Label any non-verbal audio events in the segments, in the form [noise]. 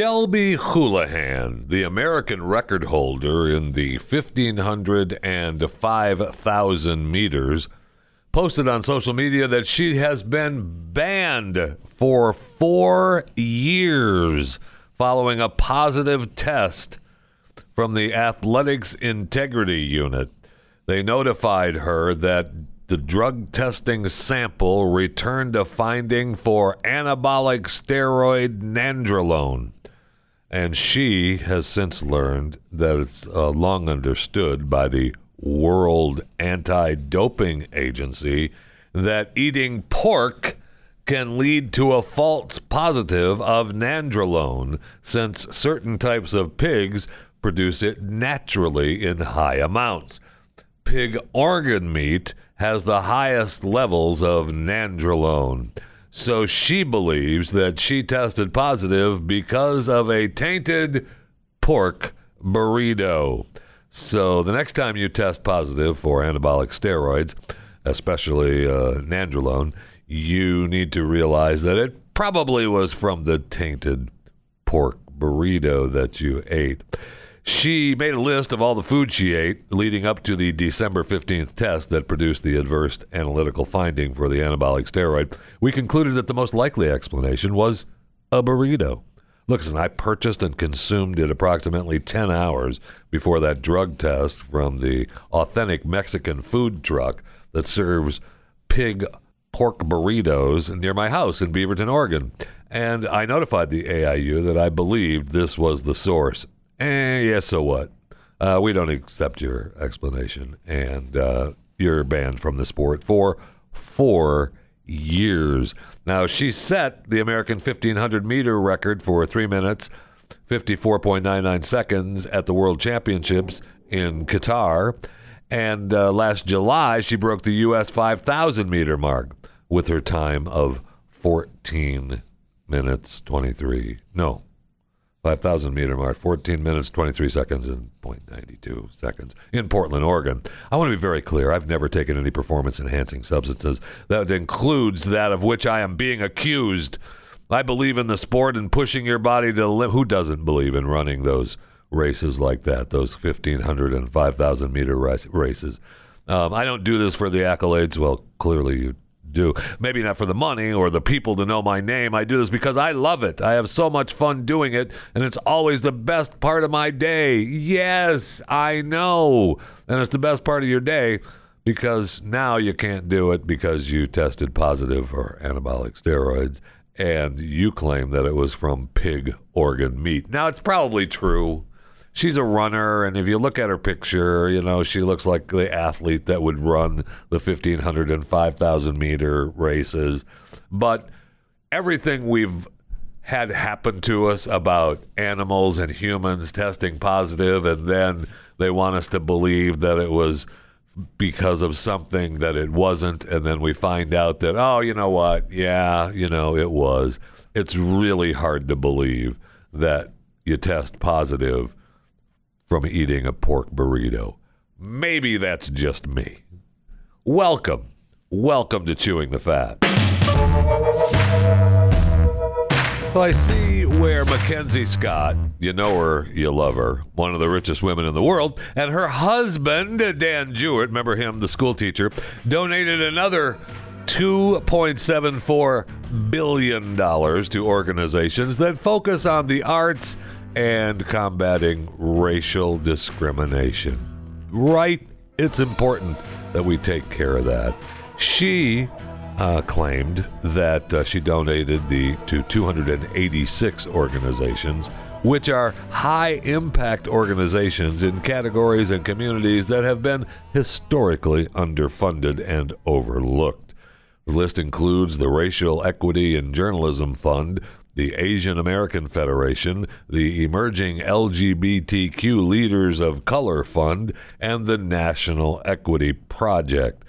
Shelby Houlihan, the American record holder in the 1500 and 5000 meters, posted on social media that she has been banned for four years following a positive test from the Athletics Integrity Unit. They notified her that the drug testing sample returned a finding for anabolic steroid nandrolone. And she has since learned that it's uh, long understood by the World Anti Doping Agency that eating pork can lead to a false positive of nandrolone, since certain types of pigs produce it naturally in high amounts. Pig organ meat has the highest levels of nandrolone. So she believes that she tested positive because of a tainted pork burrito. So the next time you test positive for anabolic steroids, especially uh, nandrolone, you need to realize that it probably was from the tainted pork burrito that you ate. She made a list of all the food she ate leading up to the December 15th test that produced the adverse analytical finding for the anabolic steroid. We concluded that the most likely explanation was a burrito. Listen, I purchased and consumed it approximately 10 hours before that drug test from the authentic Mexican food truck that serves pig pork burritos near my house in Beaverton, Oregon. And I notified the AIU that I believed this was the source. Eh, yeah, so what? Uh, we don't accept your explanation, and uh, you're banned from the sport for four years. Now, she set the American 1500 meter record for three minutes, 54.99 seconds at the World Championships in Qatar. And uh, last July, she broke the U.S. 5,000 meter mark with her time of 14 minutes 23. No, 5,000 meter mark, 14 minutes, 23 seconds, and 0.92 seconds in Portland, Oregon. I want to be very clear. I've never taken any performance enhancing substances. That includes that of which I am being accused. I believe in the sport and pushing your body to limit. Who doesn't believe in running those races like that, those 1,500 and 5,000 meter races? Um, I don't do this for the accolades. Well, clearly you do. Maybe not for the money or the people to know my name. I do this because I love it. I have so much fun doing it, and it's always the best part of my day. Yes, I know. And it's the best part of your day because now you can't do it because you tested positive for anabolic steroids and you claim that it was from pig organ meat. Now, it's probably true she's a runner, and if you look at her picture, you know she looks like the athlete that would run the fifteen hundred and five thousand meter races. But everything we've had happen to us about animals and humans testing positive, and then they want us to believe that it was because of something that it wasn't, and then we find out that oh, you know what? Yeah, you know it was. It's really hard to believe that you test positive from eating a pork burrito. Maybe that's just me. Welcome. Welcome to Chewing the Fat. Well, I see where Mackenzie Scott, you know her, you love her, one of the richest women in the world, and her husband, Dan Jewett, remember him, the school teacher, donated another $2.74 billion to organizations that focus on the arts and combating racial discrimination. Right? It's important that we take care of that. She uh, claimed that uh, she donated the to 286 organizations, which are high impact organizations in categories and communities that have been historically underfunded and overlooked. The list includes the Racial Equity in Journalism Fund, the Asian American Federation, the Emerging LGBTQ Leaders of Color Fund, and the National Equity Project.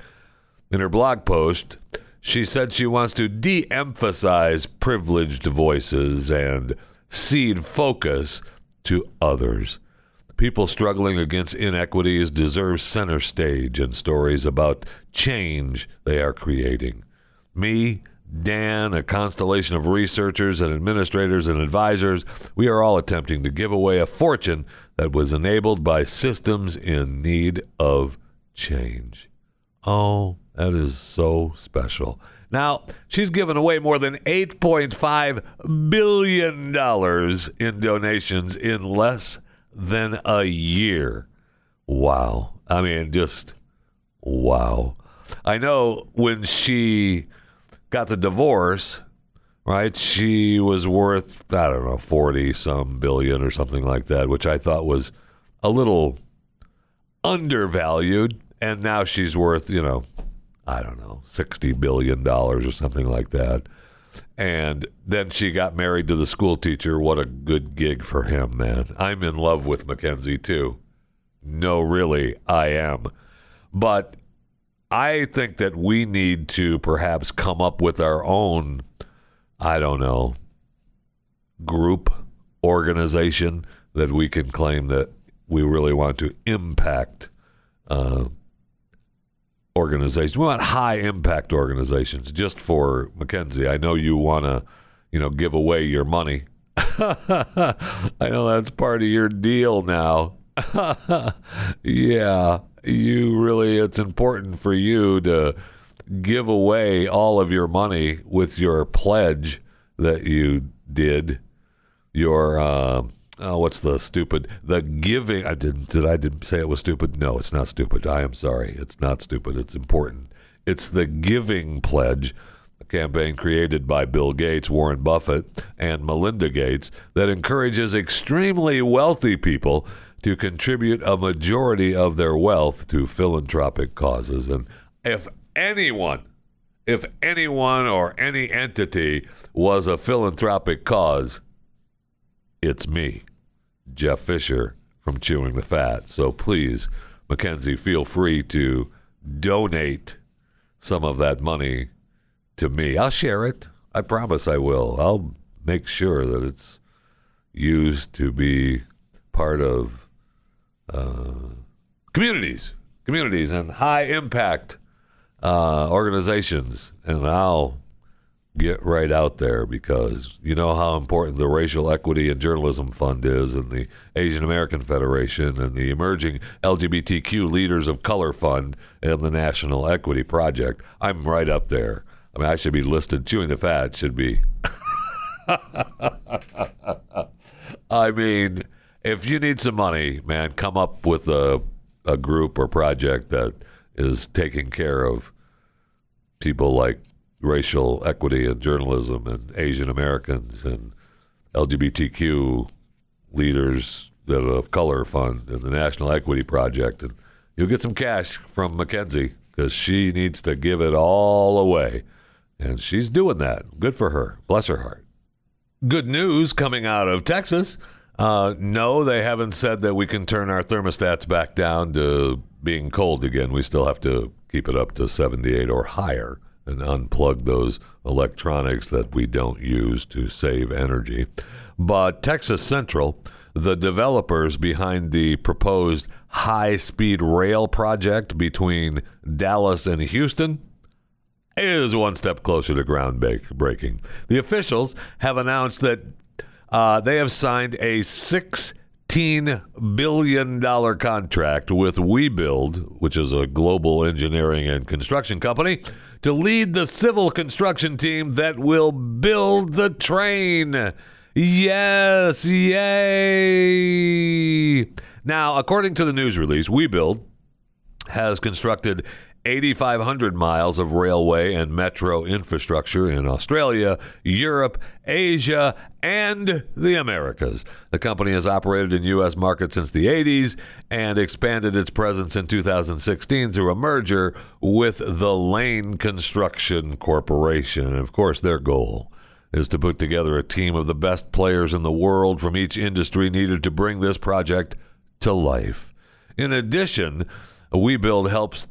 In her blog post, she said she wants to de emphasize privileged voices and cede focus to others. People struggling against inequities deserve center stage in stories about change they are creating. Me, Dan, a constellation of researchers and administrators and advisors, we are all attempting to give away a fortune that was enabled by systems in need of change. Oh, that is so special. Now, she's given away more than $8.5 billion in donations in less than a year. Wow. I mean, just wow. I know when she got the divorce, right? She was worth, I don't know, 40 some billion or something like that, which I thought was a little undervalued. And now she's worth, you know, I don't know, $60 billion or something like that. And then she got married to the school teacher. What a good gig for him, man. I'm in love with Mackenzie too. No, really, I am. But I think that we need to perhaps come up with our own, I don't know, group organization that we can claim that we really want to impact uh, organizations. We want high impact organizations. Just for Mackenzie, I know you want to, you know, give away your money. [laughs] I know that's part of your deal now. [laughs] yeah, you really. It's important for you to give away all of your money with your pledge that you did. Your uh, oh, what's the stupid the giving? I didn't did I didn't say it was stupid? No, it's not stupid. I am sorry. It's not stupid. It's important. It's the giving pledge, campaign created by Bill Gates, Warren Buffett, and Melinda Gates that encourages extremely wealthy people to contribute a majority of their wealth to philanthropic causes. And if anyone, if anyone or any entity was a philanthropic cause, it's me, Jeff Fisher from Chewing the Fat. So please, Mackenzie, feel free to donate some of that money to me. I'll share it. I promise I will. I'll make sure that it's used to be part of uh, communities, communities, and high impact uh, organizations, and I'll get right out there because you know how important the Racial Equity and Journalism Fund is, and the Asian American Federation, and the Emerging LGBTQ Leaders of Color Fund, and the National Equity Project. I'm right up there. I mean, I should be listed. Chewing the Fat should be. [laughs] I mean, if you need some money, man, come up with a a group or project that is taking care of people like racial equity and journalism and Asian Americans and LGBTQ leaders that of color fund and the National Equity Project and you'll get some cash from Mackenzie because she needs to give it all away. And she's doing that. Good for her. Bless her heart. Good news coming out of Texas. Uh, no, they haven't said that we can turn our thermostats back down to being cold again. We still have to keep it up to 78 or higher and unplug those electronics that we don't use to save energy. But Texas Central, the developers behind the proposed high speed rail project between Dallas and Houston, is one step closer to groundbreaking. The officials have announced that uh, they have signed a $16 billion contract with WeBuild, which is a global engineering and construction company, to lead the civil construction team that will build the train. Yes, yay! Now, according to the news release, WeBuild has constructed 8,500 miles of railway and metro infrastructure in Australia, Europe, Asia, and the Americas. The company has operated in U.S. markets since the 80s and expanded its presence in 2016 through a merger with the Lane Construction Corporation. Of course, their goal is to put together a team of the best players in the world from each industry needed to bring this project to life. In addition, WeBuild helps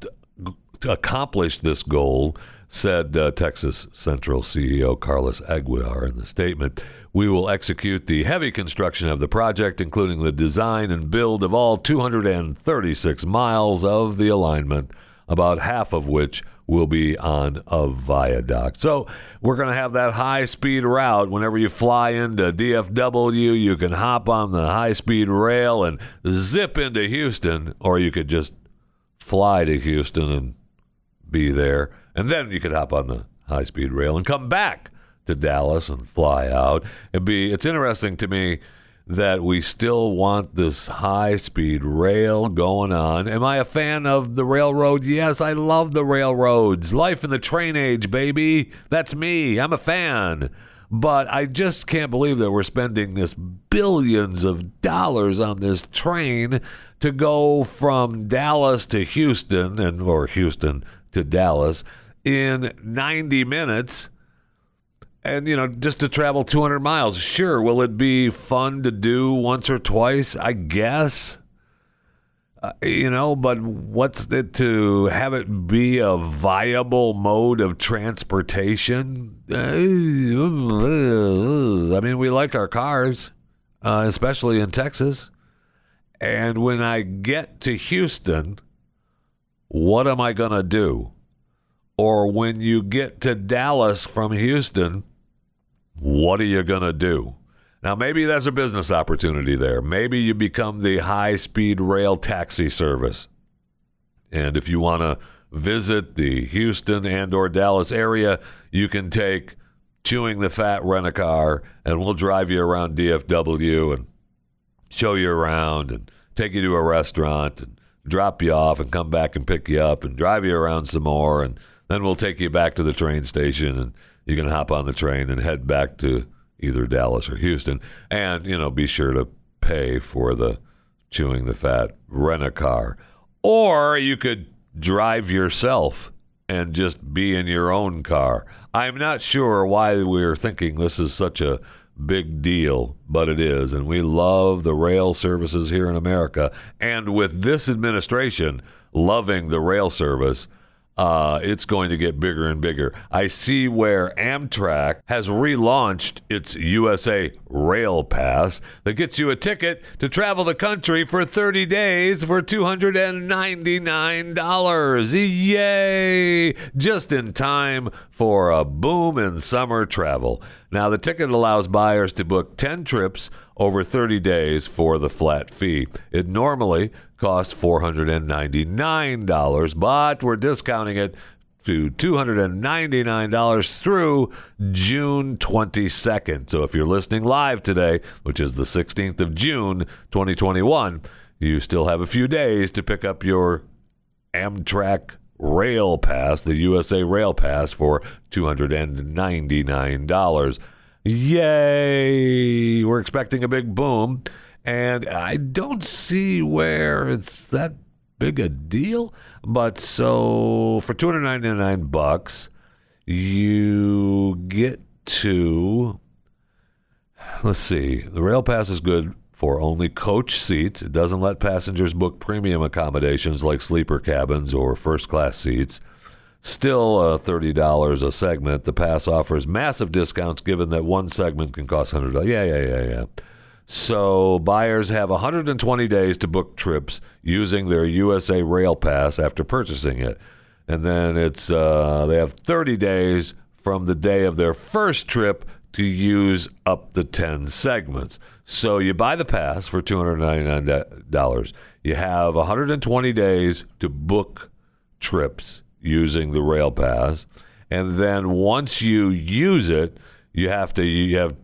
accomplish this goal, said uh, Texas Central CEO Carlos Aguiar in the statement. We will execute the heavy construction of the project, including the design and build of all 236 miles of the alignment, about half of which will be on a viaduct. So we're going to have that high speed route. Whenever you fly into DFW, you can hop on the high speed rail and zip into Houston, or you could just fly to Houston and be there. And then you could hop on the high speed rail and come back to Dallas and fly out. It'd be it's interesting to me that we still want this high speed rail going on. Am I a fan of the railroad? Yes, I love the railroads. Life in the train age, baby. That's me. I'm a fan. But I just can't believe that we're spending this billions of dollars on this train to go from Dallas to Houston and or Houston to Dallas in 90 minutes. And you know just to travel 200 miles. Sure will it be fun to do once or twice? I guess. Uh, you know but what's it to have it be a viable mode of transportation? I mean we like our cars uh, especially in texas. And when i get to houston what am i going to do or when you get to dallas from houston what are you going to do? Now, maybe that's a business opportunity there. Maybe you become the high speed rail taxi service. And if you want to visit the Houston and or Dallas area, you can take chewing the fat rent a car and we'll drive you around DFW and show you around and take you to a restaurant and drop you off and come back and pick you up and drive you around some more and then we'll take you back to the train station and you can hop on the train and head back to either Dallas or Houston, and you know be sure to pay for the chewing the fat rent a car, or you could drive yourself and just be in your own car. I'm not sure why we're thinking this is such a big deal, but it is, and we love the rail services here in America, and with this administration loving the rail service uh, it's going to get bigger and bigger. I see where Amtrak has relaunched its USA Rail Pass that gets you a ticket to travel the country for 30 days for $299. Yay! Just in time for a boom in summer travel. Now, the ticket allows buyers to book 10 trips over 30 days for the flat fee. It normally costs $499, but we're discounting it to $299 through June 22nd. So if you're listening live today, which is the 16th of June 2021, you still have a few days to pick up your Amtrak Rail Pass, the USA Rail Pass, for $299. Yay! We're expecting a big boom and I don't see where it's that big a deal. But so for 299 bucks, you get to let's see. The rail pass is good for only coach seats. It doesn't let passengers book premium accommodations like sleeper cabins or first class seats. Still uh, $30 a segment. The pass offers massive discounts given that one segment can cost $100. Yeah, yeah, yeah, yeah. So buyers have 120 days to book trips using their USA Rail Pass after purchasing it, and then it's uh, they have 30 days from the day of their first trip to use up the 10 segments. So you buy the pass for $299. You have 120 days to book trips using the rail pass. And then once you use it, you have to you have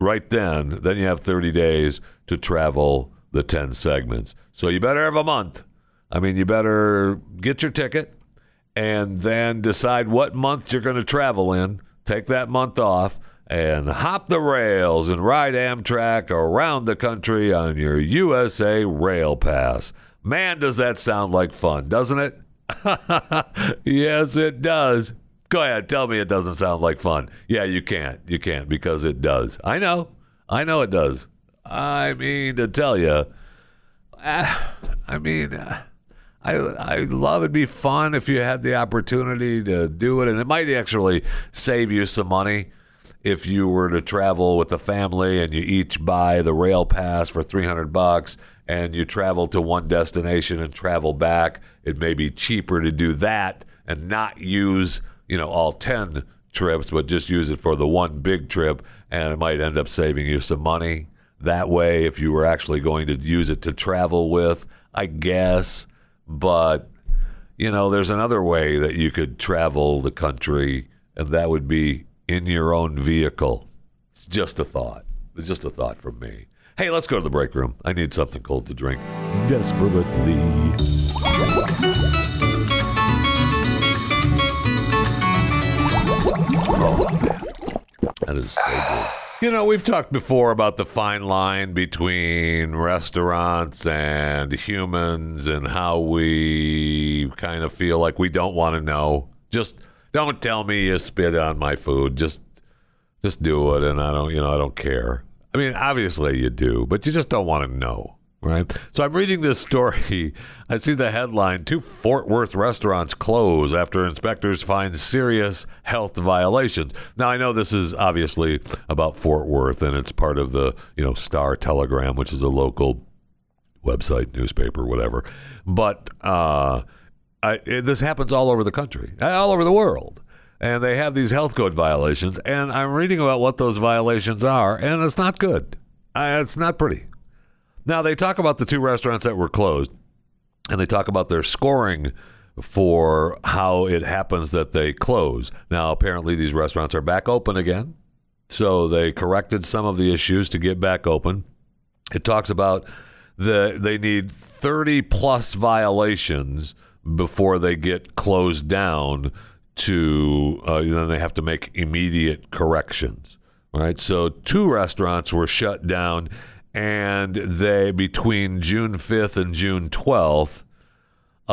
right then, then you have 30 days to travel the 10 segments. So you better have a month. I mean, you better get your ticket and then decide what month you're going to travel in. Take that month off and hop the rails and ride Amtrak around the country on your USA Rail Pass. Man, does that sound like fun, doesn't it? [laughs] yes, it does. Go ahead, tell me it doesn't sound like fun. Yeah, you can't. You can't because it does. I know. I know it does. I mean, to tell you, [sighs] I mean, [sighs] I I love it'd be fun if you had the opportunity to do it, and it might actually save you some money if you were to travel with the family and you each buy the rail pass for 300 bucks and you travel to one destination and travel back it may be cheaper to do that and not use you know all ten trips, but just use it for the one big trip, and it might end up saving you some money that way if you were actually going to use it to travel with. I guess, but you know, there's another way that you could travel the country, and that would be in your own vehicle. It's just a thought. It's just a thought from me. Hey, let's go to the break room. I need something cold to drink desperately. Oh. That is so good. You know, we've talked before about the fine line between restaurants and humans and how we kind of feel like we don't want to know. Just don't tell me you spit on my food. Just just do it and I don't, you know, I don't care. I mean, obviously you do, but you just don't want to know right? So I'm reading this story. [laughs] I see the headline Two Fort Worth restaurants close after inspectors find serious health violations. Now, I know this is obviously about Fort Worth and it's part of the, you know, Star Telegram, which is a local website, newspaper, whatever. But uh, I, it, this happens all over the country, all over the world. And they have these health code violations. And I'm reading about what those violations are, and it's not good. Uh, it's not pretty. Now, they talk about the two restaurants that were closed, and they talk about their scoring for how it happens that they close. Now, apparently, these restaurants are back open again. So they corrected some of the issues to get back open. It talks about the they need 30 plus violations before they get closed down to uh, then they have to make immediate corrections right? So two restaurants were shut down and they between June 5th and June 12th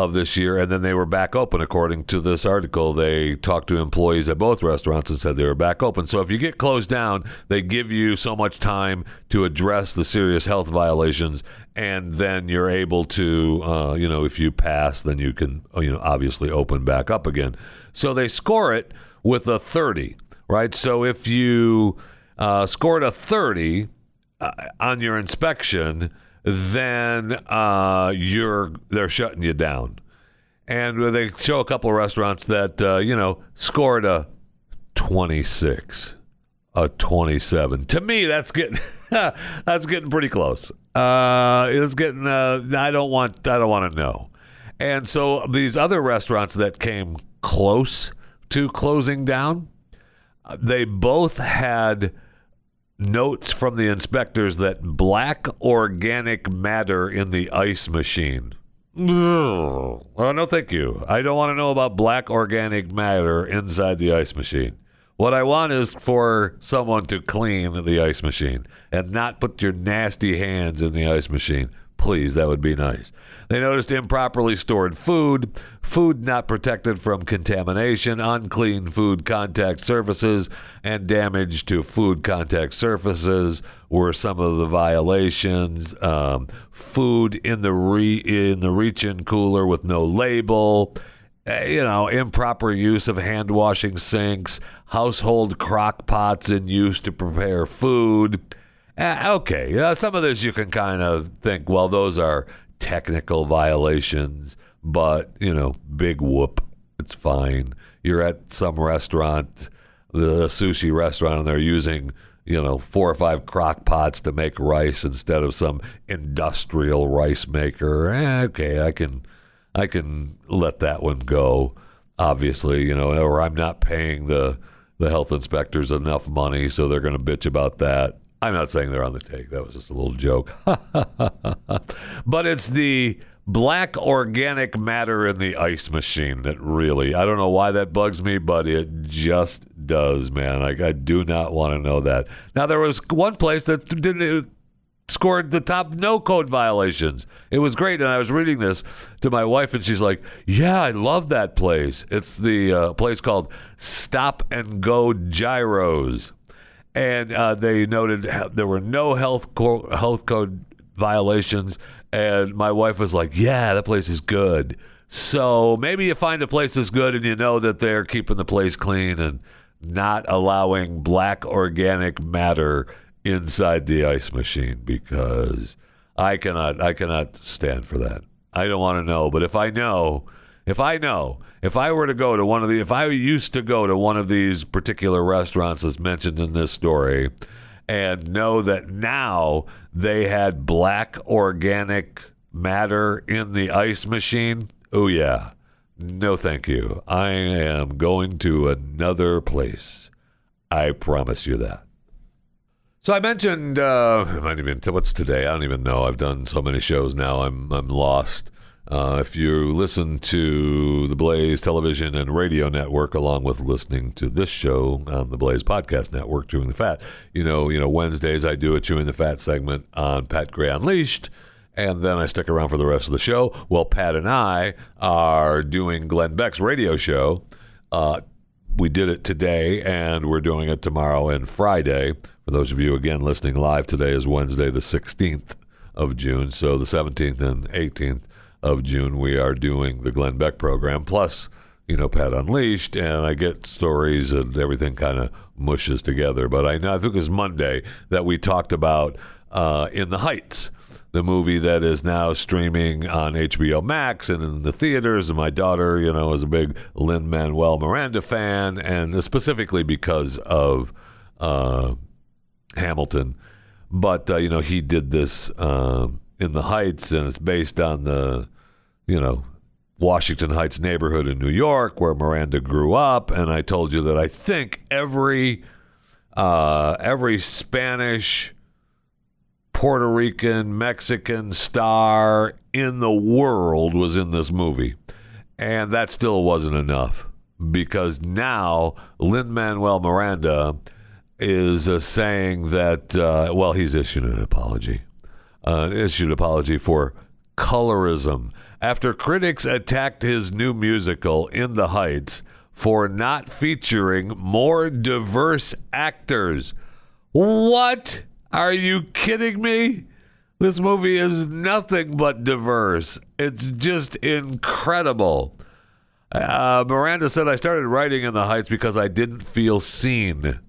of this year, and then they were back open. According to this article, they talked to employees at both restaurants and said they were back open. So if you get closed down, they give you so much time to address the serious health violations, and then you're able to, uh, you know, if you pass, then you can, you know, obviously open back up again. So they score it with a 30, right? So if you uh, scored a 30 uh, on your inspection, then uh, you're they're shutting you down. And they show a couple of restaurants that uh, you know scored a 26, a 27. To me, that's getting [laughs] that's getting pretty close. Uh, it's getting. Uh, I don't want. I don't want to know. And so these other restaurants that came close to closing down, they both had notes from the inspectors that black organic matter in the ice machine. Oh, no, thank you. I don't want to know about black organic matter inside the ice machine. What I want is for someone to clean the ice machine and not put your nasty hands in the ice machine. Please, that would be nice. They noticed improperly stored food, food not protected from contamination, unclean food contact surfaces, and damage to food contact surfaces were some of the violations. Um, food in the re- in the reach-in cooler with no label. Uh, you know, improper use of hand washing sinks, household crock pots in use to prepare food uh, okay, uh, some of this you can kind of think, well, those are technical violations, but you know, big whoop, it's fine. You're at some restaurant, the sushi restaurant, and they're using you know four or five crock pots to make rice instead of some industrial rice maker. Eh, okay, I can I can let that one go. Obviously, you know, or I'm not paying the the health inspectors enough money, so they're going to bitch about that. I'm not saying they're on the take. That was just a little joke. [laughs] but it's the black organic matter in the ice machine that really, I don't know why that bugs me, but it just does, man. Like, I do not want to know that. Now, there was one place that didn't. Scored the top no code violations. It was great, and I was reading this to my wife, and she's like, "Yeah, I love that place. It's the uh, place called Stop and Go Gyros." And uh, they noted there were no health co- health code violations. And my wife was like, "Yeah, that place is good." So maybe you find a place that's good, and you know that they're keeping the place clean and not allowing black organic matter inside the ice machine because I cannot I cannot stand for that. I don't want to know, but if I know If I know, if I were to go to one of the, if I used to go to one of these particular restaurants that's mentioned in this story, and know that now they had black organic matter in the ice machine, oh yeah, no thank you. I am going to another place. I promise you that. So I mentioned, uh, I might even what's today? I don't even know. I've done so many shows now. I'm I'm lost. Uh, if you listen to the Blaze Television and Radio Network, along with listening to this show on the Blaze Podcast Network, Chewing the Fat, you know, you know, Wednesdays I do a Chewing the Fat segment on Pat Gray Unleashed, and then I stick around for the rest of the show. Well, Pat and I are doing Glenn Beck's radio show. Uh, we did it today, and we're doing it tomorrow and Friday. For those of you again listening live, today is Wednesday, the 16th of June. So the 17th and 18th of June, we are doing the Glenn Beck program. Plus, you know, Pat Unleashed, and I get stories and everything kind of mushes together. But I know I think it was Monday that we talked about uh, In the Heights, the movie that is now streaming on HBO Max and in the theaters. And my daughter, you know, is a big Lin Manuel Miranda fan, and specifically because of uh, Hamilton. But uh, you know, he did this. Uh, in the Heights, and it's based on the, you know, Washington Heights neighborhood in New York where Miranda grew up. And I told you that I think every uh, every Spanish, Puerto Rican, Mexican star in the world was in this movie, and that still wasn't enough because now Lin Manuel Miranda is uh, saying that uh, well he's issued an apology uh, issued apology for colorism after critics attacked his new musical, In the Heights, for not featuring more diverse actors. What? Are you kidding me? This movie is nothing but diverse. It's just incredible. Uh, Miranda said, I started writing in the Heights because I didn't feel seen.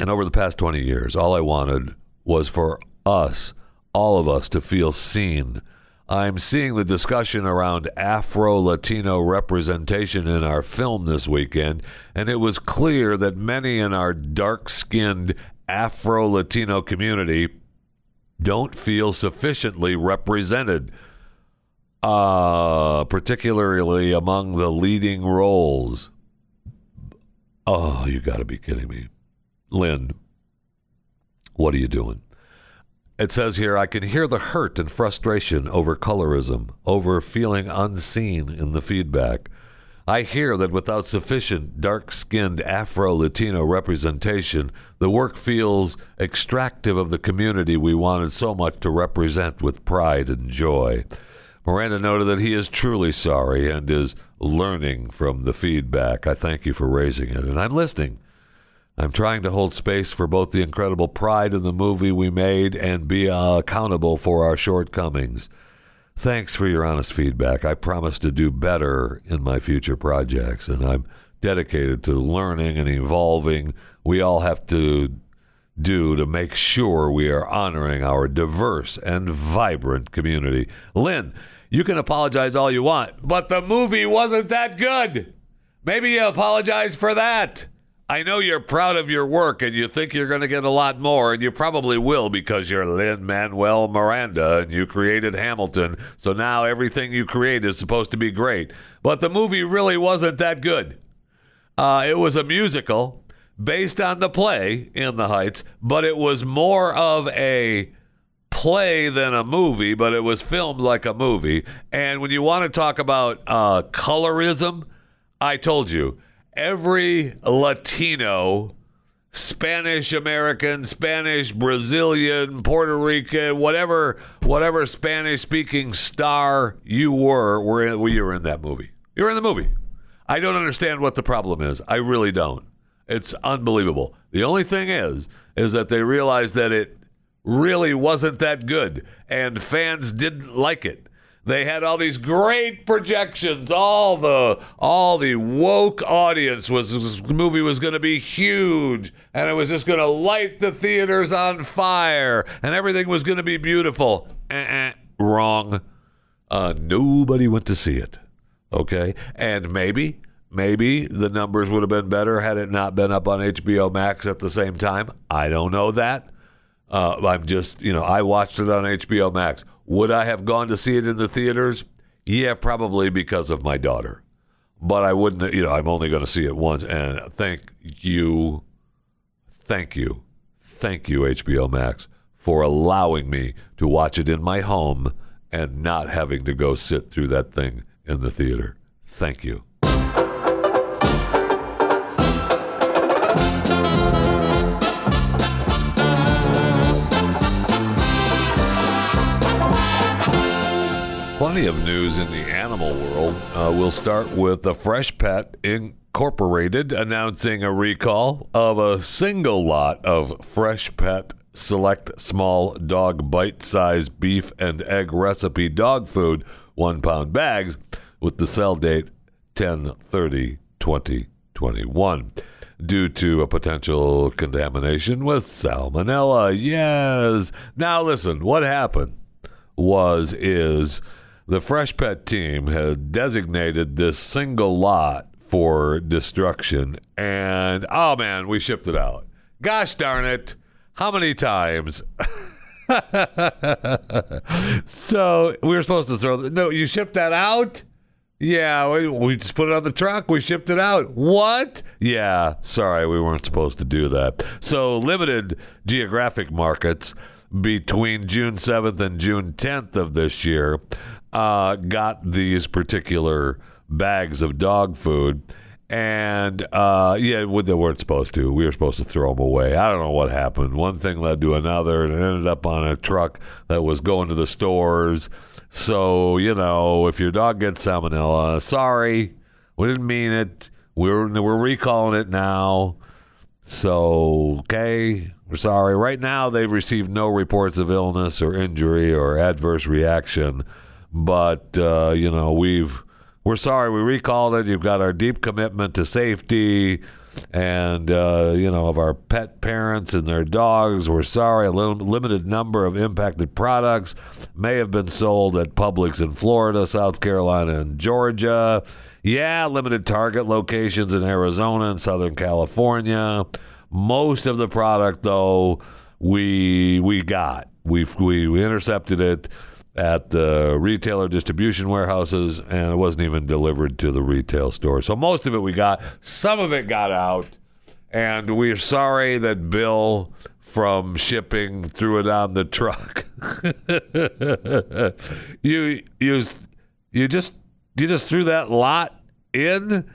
And over the past 20 years, all I wanted was for us all of us to feel seen. I'm seeing the discussion around Afro Latino representation in our film this weekend, and it was clear that many in our dark skinned Afro Latino community don't feel sufficiently represented, uh, particularly among the leading roles. Oh, you got to be kidding me. Lin, what are you doing? It says here, I can hear the hurt and frustration over colorism, over feeling unseen in the feedback. I hear that without sufficient dark skinned Afro Latino representation, the work feels extractive of the community we wanted so much to represent with pride and joy. Miranda noted that he is truly sorry and is learning from the feedback. I thank you for raising it, and I'm listening. I'm trying to hold space for both the incredible pride in the movie we made and be uh, accountable for our shortcomings. Thanks for your honest feedback. I promise to do better in my future projects, and I'm dedicated to learning and evolving. We all have to do to make sure we are honoring our diverse and vibrant community. Lin, you can apologize all you want, but the movie wasn't that good. Maybe you apologize for that. I know you're proud of your work and you think you're going to get a lot more, and you probably will because you're Lin Manuel Miranda and you created Hamilton. So now everything you create is supposed to be great. But the movie really wasn't that good. Uh, it was a musical based on the play In the Heights, but it was more of a play than a movie, but it was filmed like a movie. And when you want to talk about uh, colorism, I told you every Latino, Spanish American, Spanish Brazilian, Puerto Rican, whatever whatever Spanish speaking star you were, were in, well, you were in that movie. You're in the movie. I don't understand what the problem is. I really don't. It's unbelievable. The only thing is, is that they realized that it really wasn't that good, and fans didn't like it. They had all these great projections. All the all the woke audience was this movie was going to be huge, and it was just going to light the theaters on fire, and everything was going to be beautiful. Uh-uh, wrong. Uh, nobody went to see it. Okay. And maybe, maybe the numbers would have been better had it not been up on HBO Max at the same time. I don't know that. Uh, I'm just, you know, I watched it on HBO Max. Would I have gone to see it in the theaters? Yeah, probably because of my daughter. But I wouldn't, you know, I'm only going to see it once. And thank you, thank you, thank you, HBO Max, for allowing me to watch it in my home and not having to go sit through that thing in the theater. Thank you. Plenty of news in the animal world. Uh, we'll start with the Freshpet Incorporated announcing a recall of a single lot of Freshpet Select Small Dog Bite Size Beef and Egg Recipe Dog Food one pound bags with the sell date 10 30 2021 due to a potential contamination with salmonella. Yes. Now listen, what happened was is the Freshpet team had designated this single lot for destruction and oh man, we shipped it out. Gosh darn it. How many times? [laughs] so we were supposed to throw. The, no, you shipped that out. Yeah, we, we just put it on the truck. We shipped it out. What? Yeah, sorry, we weren't supposed to do that. So limited geographic markets between June 7th and June 10th of this year uh, got these particular bags of dog food and uh, yeah, they weren't supposed to. We were supposed to throw them away. I don't know what happened. One thing led to another, and it ended up on a truck that was going to the stores. So you know, if your dog gets salmonella, sorry, we didn't mean it. We're we're recalling it now. So okay, we're sorry. Right now, they've received no reports of illness or injury or adverse reaction, but uh, you know we've we're sorry we recalled it. You've got our deep commitment to safety and uh, you know of our pet parents and their dogs. We're sorry. A little, limited number of impacted products may have been sold at Publix in Florida, South Carolina, and Georgia. Yeah, limited target locations in Arizona and Southern California. Most of the product, though, we we got. We we, we intercepted it at the retailer distribution warehouses, and it wasn't even delivered to the retail store. So most of it we got. Some of it got out, and we're sorry that Bill from shipping threw it on the truck. [laughs] you you you just you just threw that lot in.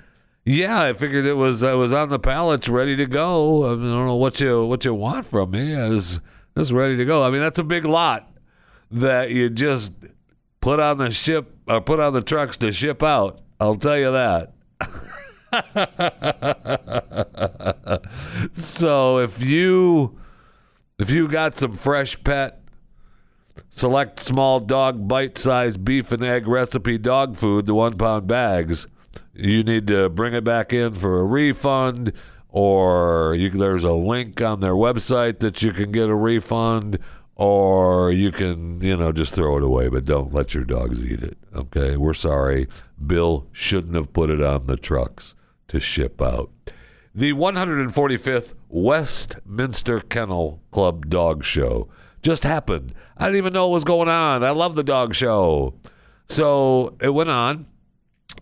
Yeah, I figured it was I was on the pallets ready to go. I, mean, I don't know what you what you want from me. Is just ready to go. I mean, that's a big lot that you just put on the ship or put on the trucks to ship out. I'll tell you that. [laughs] so if you if you got some fresh pet select small dog bite-sized beef and egg recipe dog food the one pound bags you need to bring it back in for a refund or you, there's a link on their website that you can get a refund or you can, you know, just throw it away, but don't let your dogs eat it. Okay, we're sorry. Bill shouldn't have put it on the trucks to ship out. The 145th Westminster Kennel Club Dog Show just happened. I didn't even know what was going on. I love the dog show. So it went on,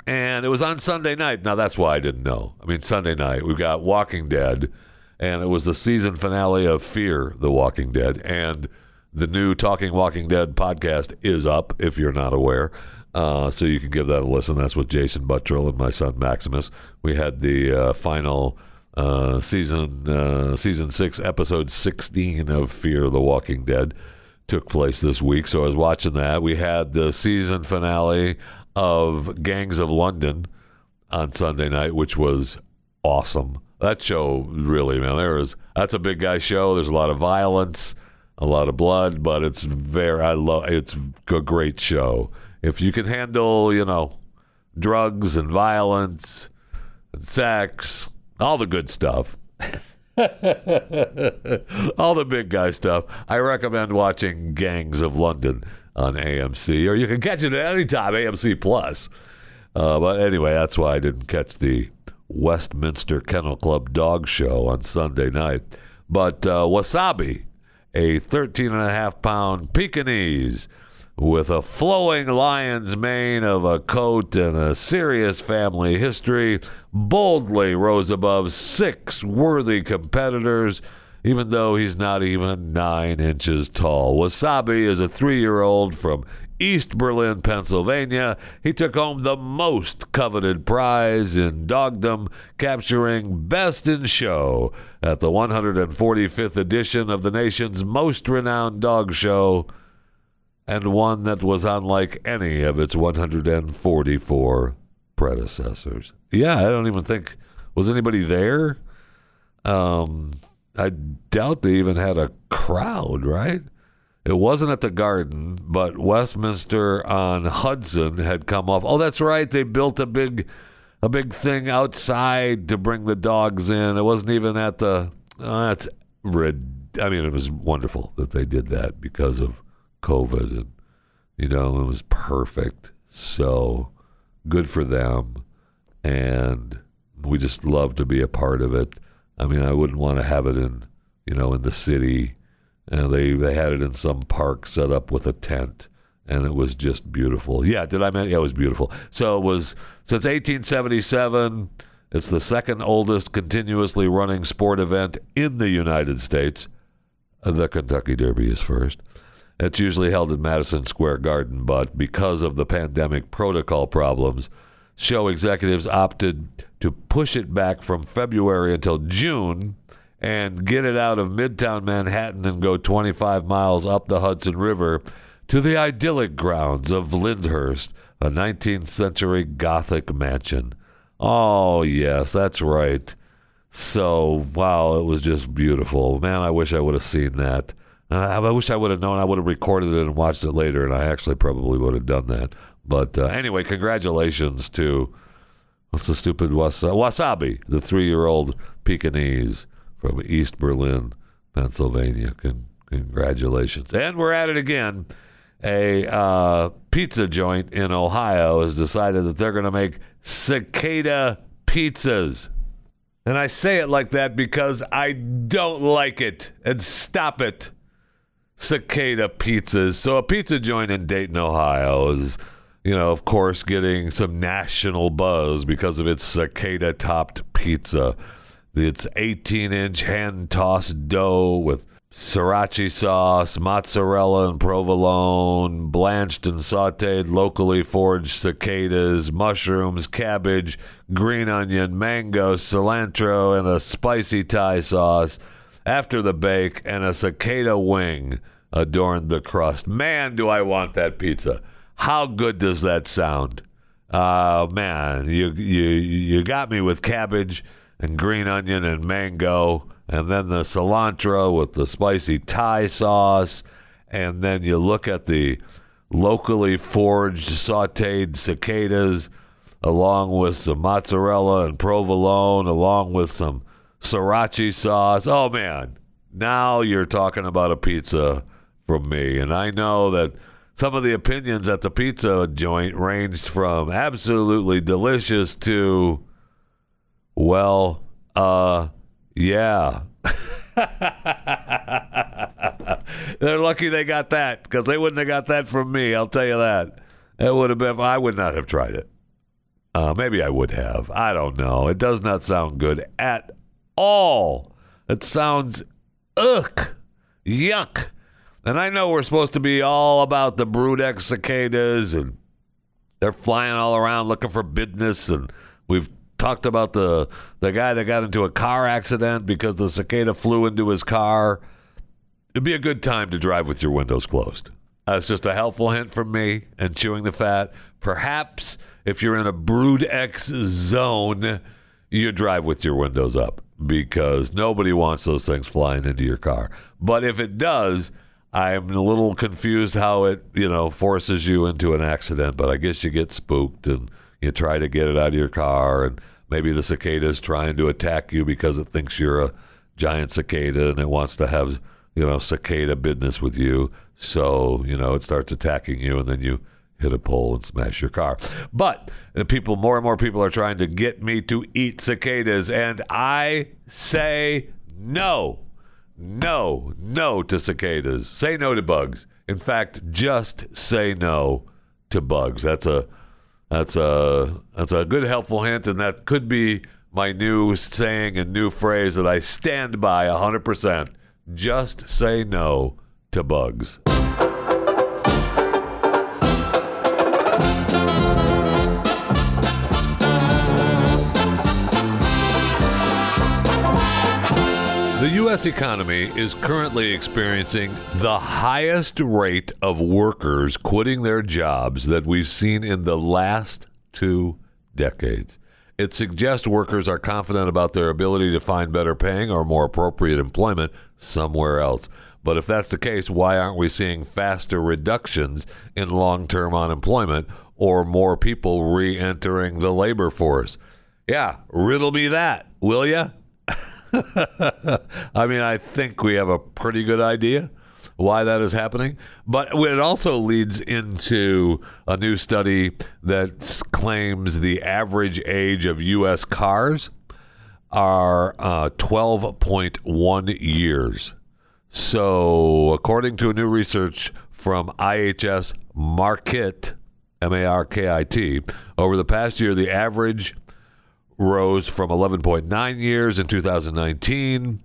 and it was on Sunday night. Now, that's why I didn't know. I mean, Sunday night, we've got Walking Dead, and it was the season finale of Fear the Walking Dead. And the new Talking Walking Dead podcast is up, if you're not aware. Uh, so you can give that a listen. That's with Jason Buttrill and my son Maximus. We had the uh, final uh, season uh, season six, episode sixteen of Fear the Walking Dead took place this week. So I was watching that. We had the season finale of Gangs of London on Sunday night, which was awesome. That show really, man, there is that's a big guy show. There's a lot of violence a lot of blood, but it's very I love it's a great show. If you can handle, you know, drugs and violence and sex, all the good stuff. [laughs] all the big guy stuff. I recommend watching Gangs of London on AMC, or you can catch it at any time, AMC Plus. Uh, but anyway, that's why I didn't catch the Westminster Kennel Club dog show on Sunday night. But uh, Wasabi, a 13 and a half pound Pekingese with a flowing lion's mane of a coat and a serious family history, boldly rose above six worthy competitors, even though he's not even nine inches tall. Wasabi is a three year old from East Berlin, Pennsylvania. He took home the most coveted prize in dogdom, capturing Best in Show at the 145th edition of the nation's most renowned dog show and one that was unlike any of its 144 predecessors. Yeah, I don't even think was anybody there. Um, I doubt they even had a crowd, right? It wasn't at the Garden, but Westminster on Hudson had come off. Oh, that's right. They built a big, a big thing outside to bring the dogs in. It wasn't even at the. Oh, that's rid. I mean, it was wonderful that they did that because of COVID, and you know, it was perfect. So good for them, and we just love to be a part of it. I mean, I wouldn't want to have it in, you know, in the city. And they they had it in some park set up with a tent, and it was just beautiful. Yeah, did I mention? Yeah, it was beautiful. So it was since 1877. It's the second oldest continuously running sport event in the United States. The Kentucky Derby is first. It's usually held at Madison Square Garden, but because of the pandemic protocol problems, show executives opted to push it back from February until June and get it out of Midtown Manhattan and go 25 miles up the Hudson River to the idyllic grounds of Lyndhurst, a 19th century Gothic mansion. Oh, yes, that's right. So, wow, it was just beautiful. Man, I wish I would have seen that. Uh, I wish I would have known. I would have recorded it and watched it later, and I actually probably would have done that. But uh, anyway, congratulations to what's the stupid was- Wasabi, the three-year-old Pekingese from East Berlin, Pennsylvania. Con- congratulations, and we're at it again. A uh, pizza joint in Ohio has decided that they're going to make cicada pizzas. And I say it like that because I don't like it. And stop it. Cicada pizzas. So, a pizza joint in Dayton, Ohio is, you know, of course, getting some national buzz because of its cicada topped pizza. It's 18 inch hand tossed dough with sriracha sauce, mozzarella and provolone, blanched and sauteed locally foraged cicadas, mushrooms, cabbage, green onion, mango, cilantro, and a spicy Thai sauce. After the bake, and a cicada wing adorned the crust. Man, do I want that pizza! How good does that sound? Uh, man, you you you got me with cabbage and green onion and mango, and then the cilantro with the spicy Thai sauce, and then you look at the locally foraged sauteed cicadas, along with some mozzarella and provolone, along with some sriracha sauce. Oh man, now you're talking about a pizza from me, and I know that some of the opinions at the pizza joint ranged from absolutely delicious to well, uh, yeah. [laughs] They're lucky they got that because they wouldn't have got that from me. I'll tell you that. It would have been. I would not have tried it. Uh, maybe I would have. I don't know. It does not sound good at all. It sounds ugh, yuck. And I know we're supposed to be all about the brood cicadas and they're flying all around looking for business and we've talked about the the guy that got into a car accident because the cicada flew into his car. It'd be a good time to drive with your windows closed. That's just a helpful hint from me and chewing the fat. Perhaps if you're in a brood X zone, you drive with your windows up because nobody wants those things flying into your car. But if it does, I'm a little confused how it, you know, forces you into an accident, but I guess you get spooked and you try to get it out of your car and maybe the cicada is trying to attack you because it thinks you're a giant cicada and it wants to have, you know, cicada business with you. So, you know, it starts attacking you and then you hit a pole and smash your car. But uh, people, more and more people are trying to get me to eat cicadas, and I say no. No, no to cicadas. Say no to bugs. In fact, just say no to bugs. That's a that's a that's a good helpful hint, and that could be my new saying and new phrase that I stand by 100%. Just say no to bugs. The U.S. economy is currently experiencing the highest rate of workers quitting their jobs that we've seen in the last two decades. It suggests workers are confident about their ability to find better paying or more appropriate employment somewhere else. But if that's the case, why aren't we seeing faster reductions in long term unemployment or more people re entering the labor force? Yeah, riddle me that, will ya? [laughs] [laughs] I mean, I think we have a pretty good idea why that is happening. But it also leads into a new study that claims the average age of U.S. cars are uh, 12.1 years. So, according to a new research from IHS Markit, M A R K I T, over the past year, the average rose from 11.9 years in 2019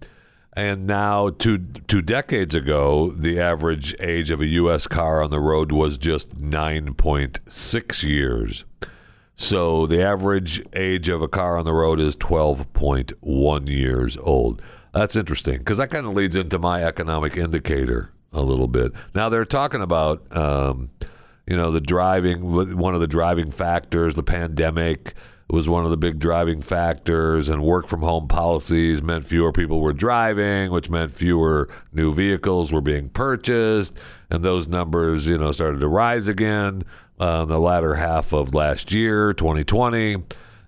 and now two two decades ago the average age of a US car on the road was just 9.6 years. So the average age of a car on the road is 12.1 years old. That's interesting because that kind of leads into my economic indicator a little bit. Now they're talking about um, you know the driving one of the driving factors the pandemic was one of the big driving factors, and work from home policies meant fewer people were driving, which meant fewer new vehicles were being purchased, and those numbers, you know, started to rise again uh, in the latter half of last year, 2020.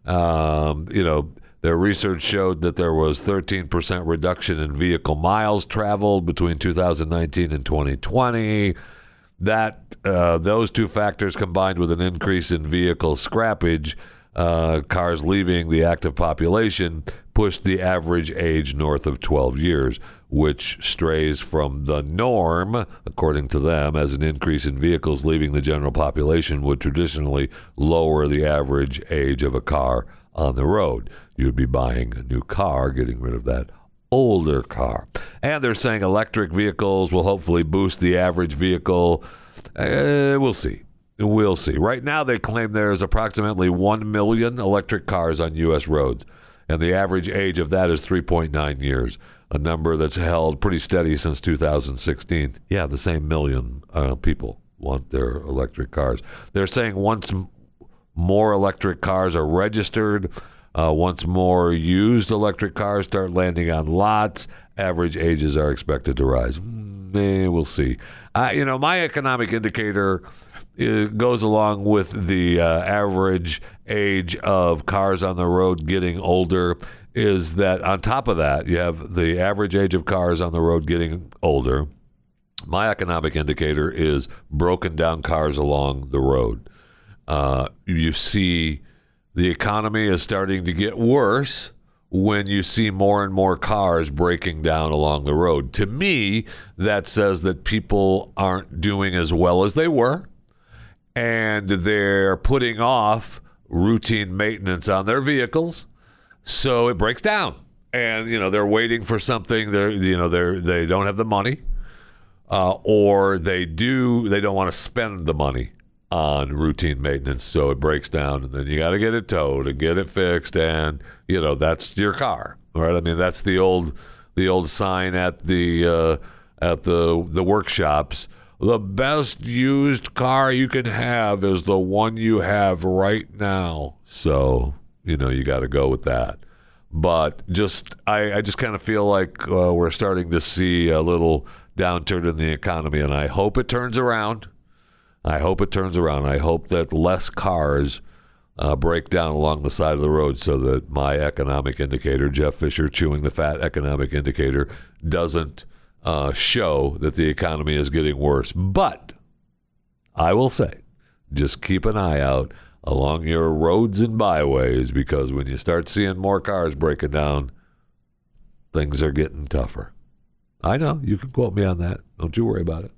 Um, you know, their research showed that there was 13% reduction in vehicle miles traveled between 2019 and 2020. That uh, those two factors combined with an increase in vehicle scrappage uh, cars leaving the active population pushed the average age north of 12 years, which strays from the norm, according to them, as an increase in vehicles leaving the general population would traditionally lower the average age of a car on the road. You'd be buying a new car, getting rid of that older car. And they're saying electric vehicles will hopefully boost the average vehicle. Uh, we'll see. We'll see. Right now, they claim there is approximately 1 million electric cars on U.S. roads, and the average age of that is 3.9 years, a number that's held pretty steady since 2016. Yeah, the same million uh, people want their electric cars. They're saying once more electric cars are registered, uh, once more used electric cars start landing on lots, average ages are expected to rise. Mm, we'll see. Uh, you know, my economic indicator it goes along with the uh, average age of cars on the road getting older is that on top of that you have the average age of cars on the road getting older. My economic indicator is broken down cars along the road. Uh, you see the economy is starting to get worse when you see more and more cars breaking down along the road. To me that says that people aren't doing as well as they were and they're putting off routine maintenance on their vehicles, so it breaks down. And you know they're waiting for something. They're you know they're they don't have the money, uh, or they do they don't want to spend the money on routine maintenance, so it breaks down, and then you got to get it towed and get it fixed, and you know that's your car, right? I mean that's the old the old sign at the uh, at the the workshops the best used car you can have is the one you have right now. So, you know, you got to go with that. But just, I, I just kind of feel like uh, we're starting to see a little downturn in the economy, and I hope it turns around. I hope it turns around. I hope that less cars uh, break down along the side of the road so that my economic indicator, Jeff Fisher chewing the fat economic indicator, doesn't uh, show that the economy is getting worse. But I will say just keep an eye out along your roads and byways because when you start seeing more cars breaking down, things are getting tougher. I know. You can quote me on that. Don't you worry about it.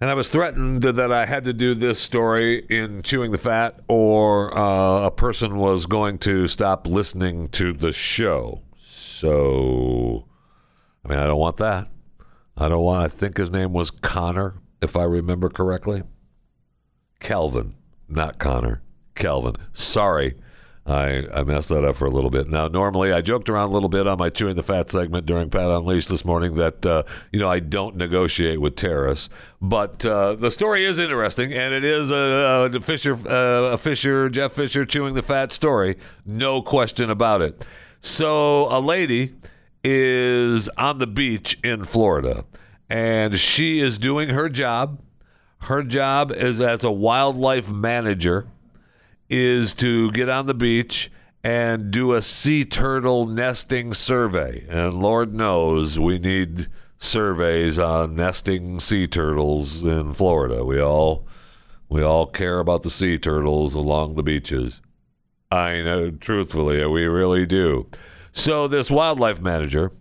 And I was threatened that I had to do this story in Chewing the Fat, or uh, a person was going to stop listening to the show. So, I mean, I don't want that. I don't want, I think his name was Connor, if I remember correctly. Kelvin, not Connor. Kelvin. Sorry. I, I messed that up for a little bit. Now, normally I joked around a little bit on my Chewing the Fat segment during Pat Unleashed this morning that, uh, you know, I don't negotiate with terrorists. But uh, the story is interesting, and it is a, a Fisher, uh, a Fisher, Jeff Fisher Chewing the Fat story. No question about it. So, a lady is on the beach in Florida, and she is doing her job. Her job is as a wildlife manager is to get on the beach and do a sea turtle nesting survey. And Lord knows we need surveys on nesting sea turtles in Florida. We all we all care about the sea turtles along the beaches. I know, truthfully, we really do. So this wildlife manager,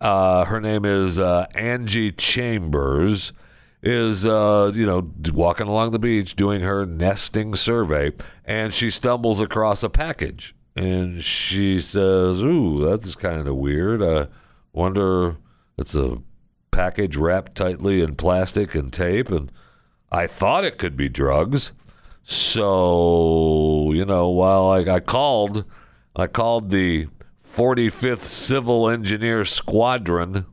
uh, her name is uh, Angie Chambers is uh, you know walking along the beach doing her nesting survey and she stumbles across a package. And she says ooh that's kind of weird. I wonder it's a package wrapped tightly in plastic and tape and i thought it could be drugs. So you know while I, I called i called the 45th civil engineer squadron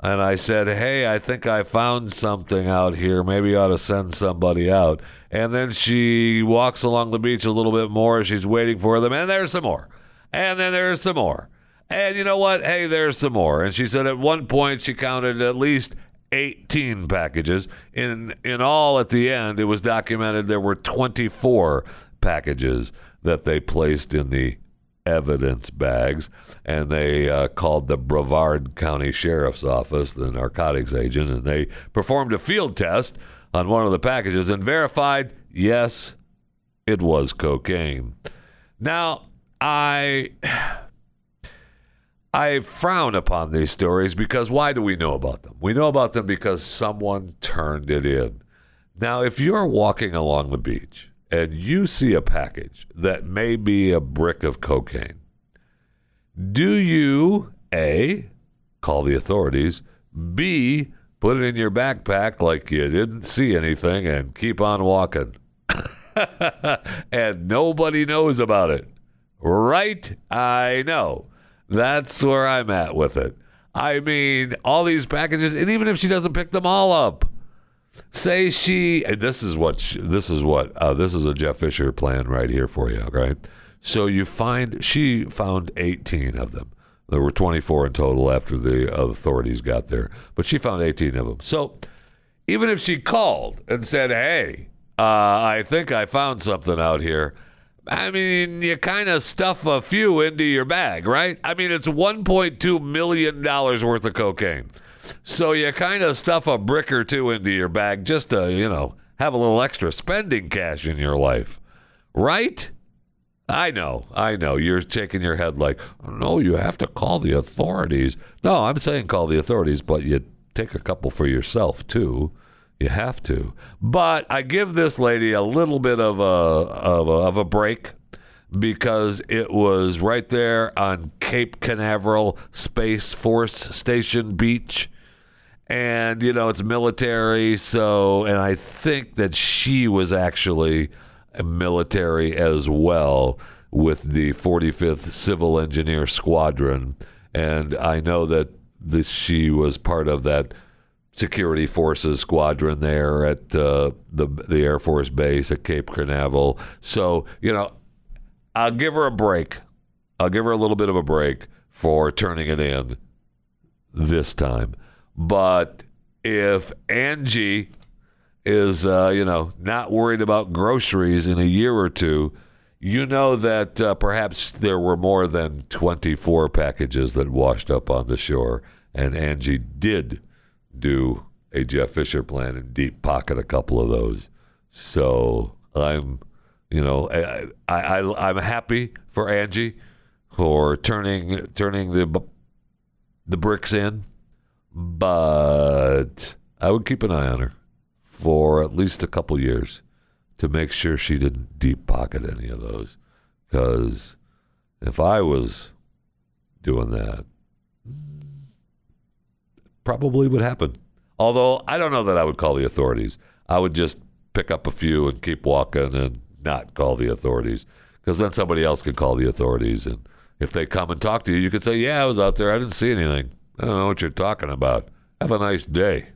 and I said, Hey, I think I found something out here. Maybe you ought to send somebody out. And then she walks along the beach a little bit more. She's waiting for them, and there's some more. And then there's some more. And you know what? Hey, there's some more. And she said at one point she counted at least 18 packages. In in all at the end, it was documented there were 24 packages that they placed in the evidence bags, and they uh, called the Brevard County Sheriff's Office, the narcotics agent, and they performed a field test on one of the packages and verified yes, it was cocaine. Now, I. I frown upon these stories because why do we know about them? We know about them because someone turned it in. Now, if you're walking along the beach and you see a package that may be a brick of cocaine, do you A, call the authorities, B, put it in your backpack like you didn't see anything and keep on walking? [laughs] and nobody knows about it. Right? I know. That's where I'm at with it. I mean, all these packages, and even if she doesn't pick them all up, Say she. This is what. She, this is what. Uh, this is a Jeff Fisher plan right here for you. Right. So you find she found 18 of them. There were 24 in total after the authorities got there, but she found 18 of them. So even if she called and said, "Hey, uh, I think I found something out here," I mean, you kind of stuff a few into your bag, right? I mean, it's 1.2 million dollars worth of cocaine. So you kind of stuff a brick or two into your bag just to, you know, have a little extra spending cash in your life. Right? I know, I know. You're shaking your head like, no, you have to call the authorities. No, I'm saying call the authorities, but you take a couple for yourself too. You have to. But I give this lady a little bit of a of a, of a break because it was right there on Cape Canaveral Space Force Station Beach. And you know it's military so and i think that she was actually military as well with the 45th civil engineer squadron. And i know that this, she was part of that security forces squadron there at uh, the the air force base at cape canaveral. So you know i'll give her a break i'll give her a little bit of a break for turning it in this time but if Angie is, uh, you know, not worried about groceries in a year or two, you know that uh, perhaps there were more than 24 packages that washed up on the shore. And Angie did do a Jeff Fisher plan and deep pocket a couple of those. So I'm, you know, I, I, I I'm happy for Angie for turning turning the the bricks in, but I would keep an eye on her for at least a couple years to make sure she didn't deep pocket any of those. Because if I was doing that, probably would happen. Although I don't know that I would call the authorities. I would just pick up a few and keep walking and not call the authorities. Because then somebody else could call the authorities. And if they come and talk to you, you could say, Yeah, I was out there. I didn't see anything. I don't know what you're talking about. Have a nice day.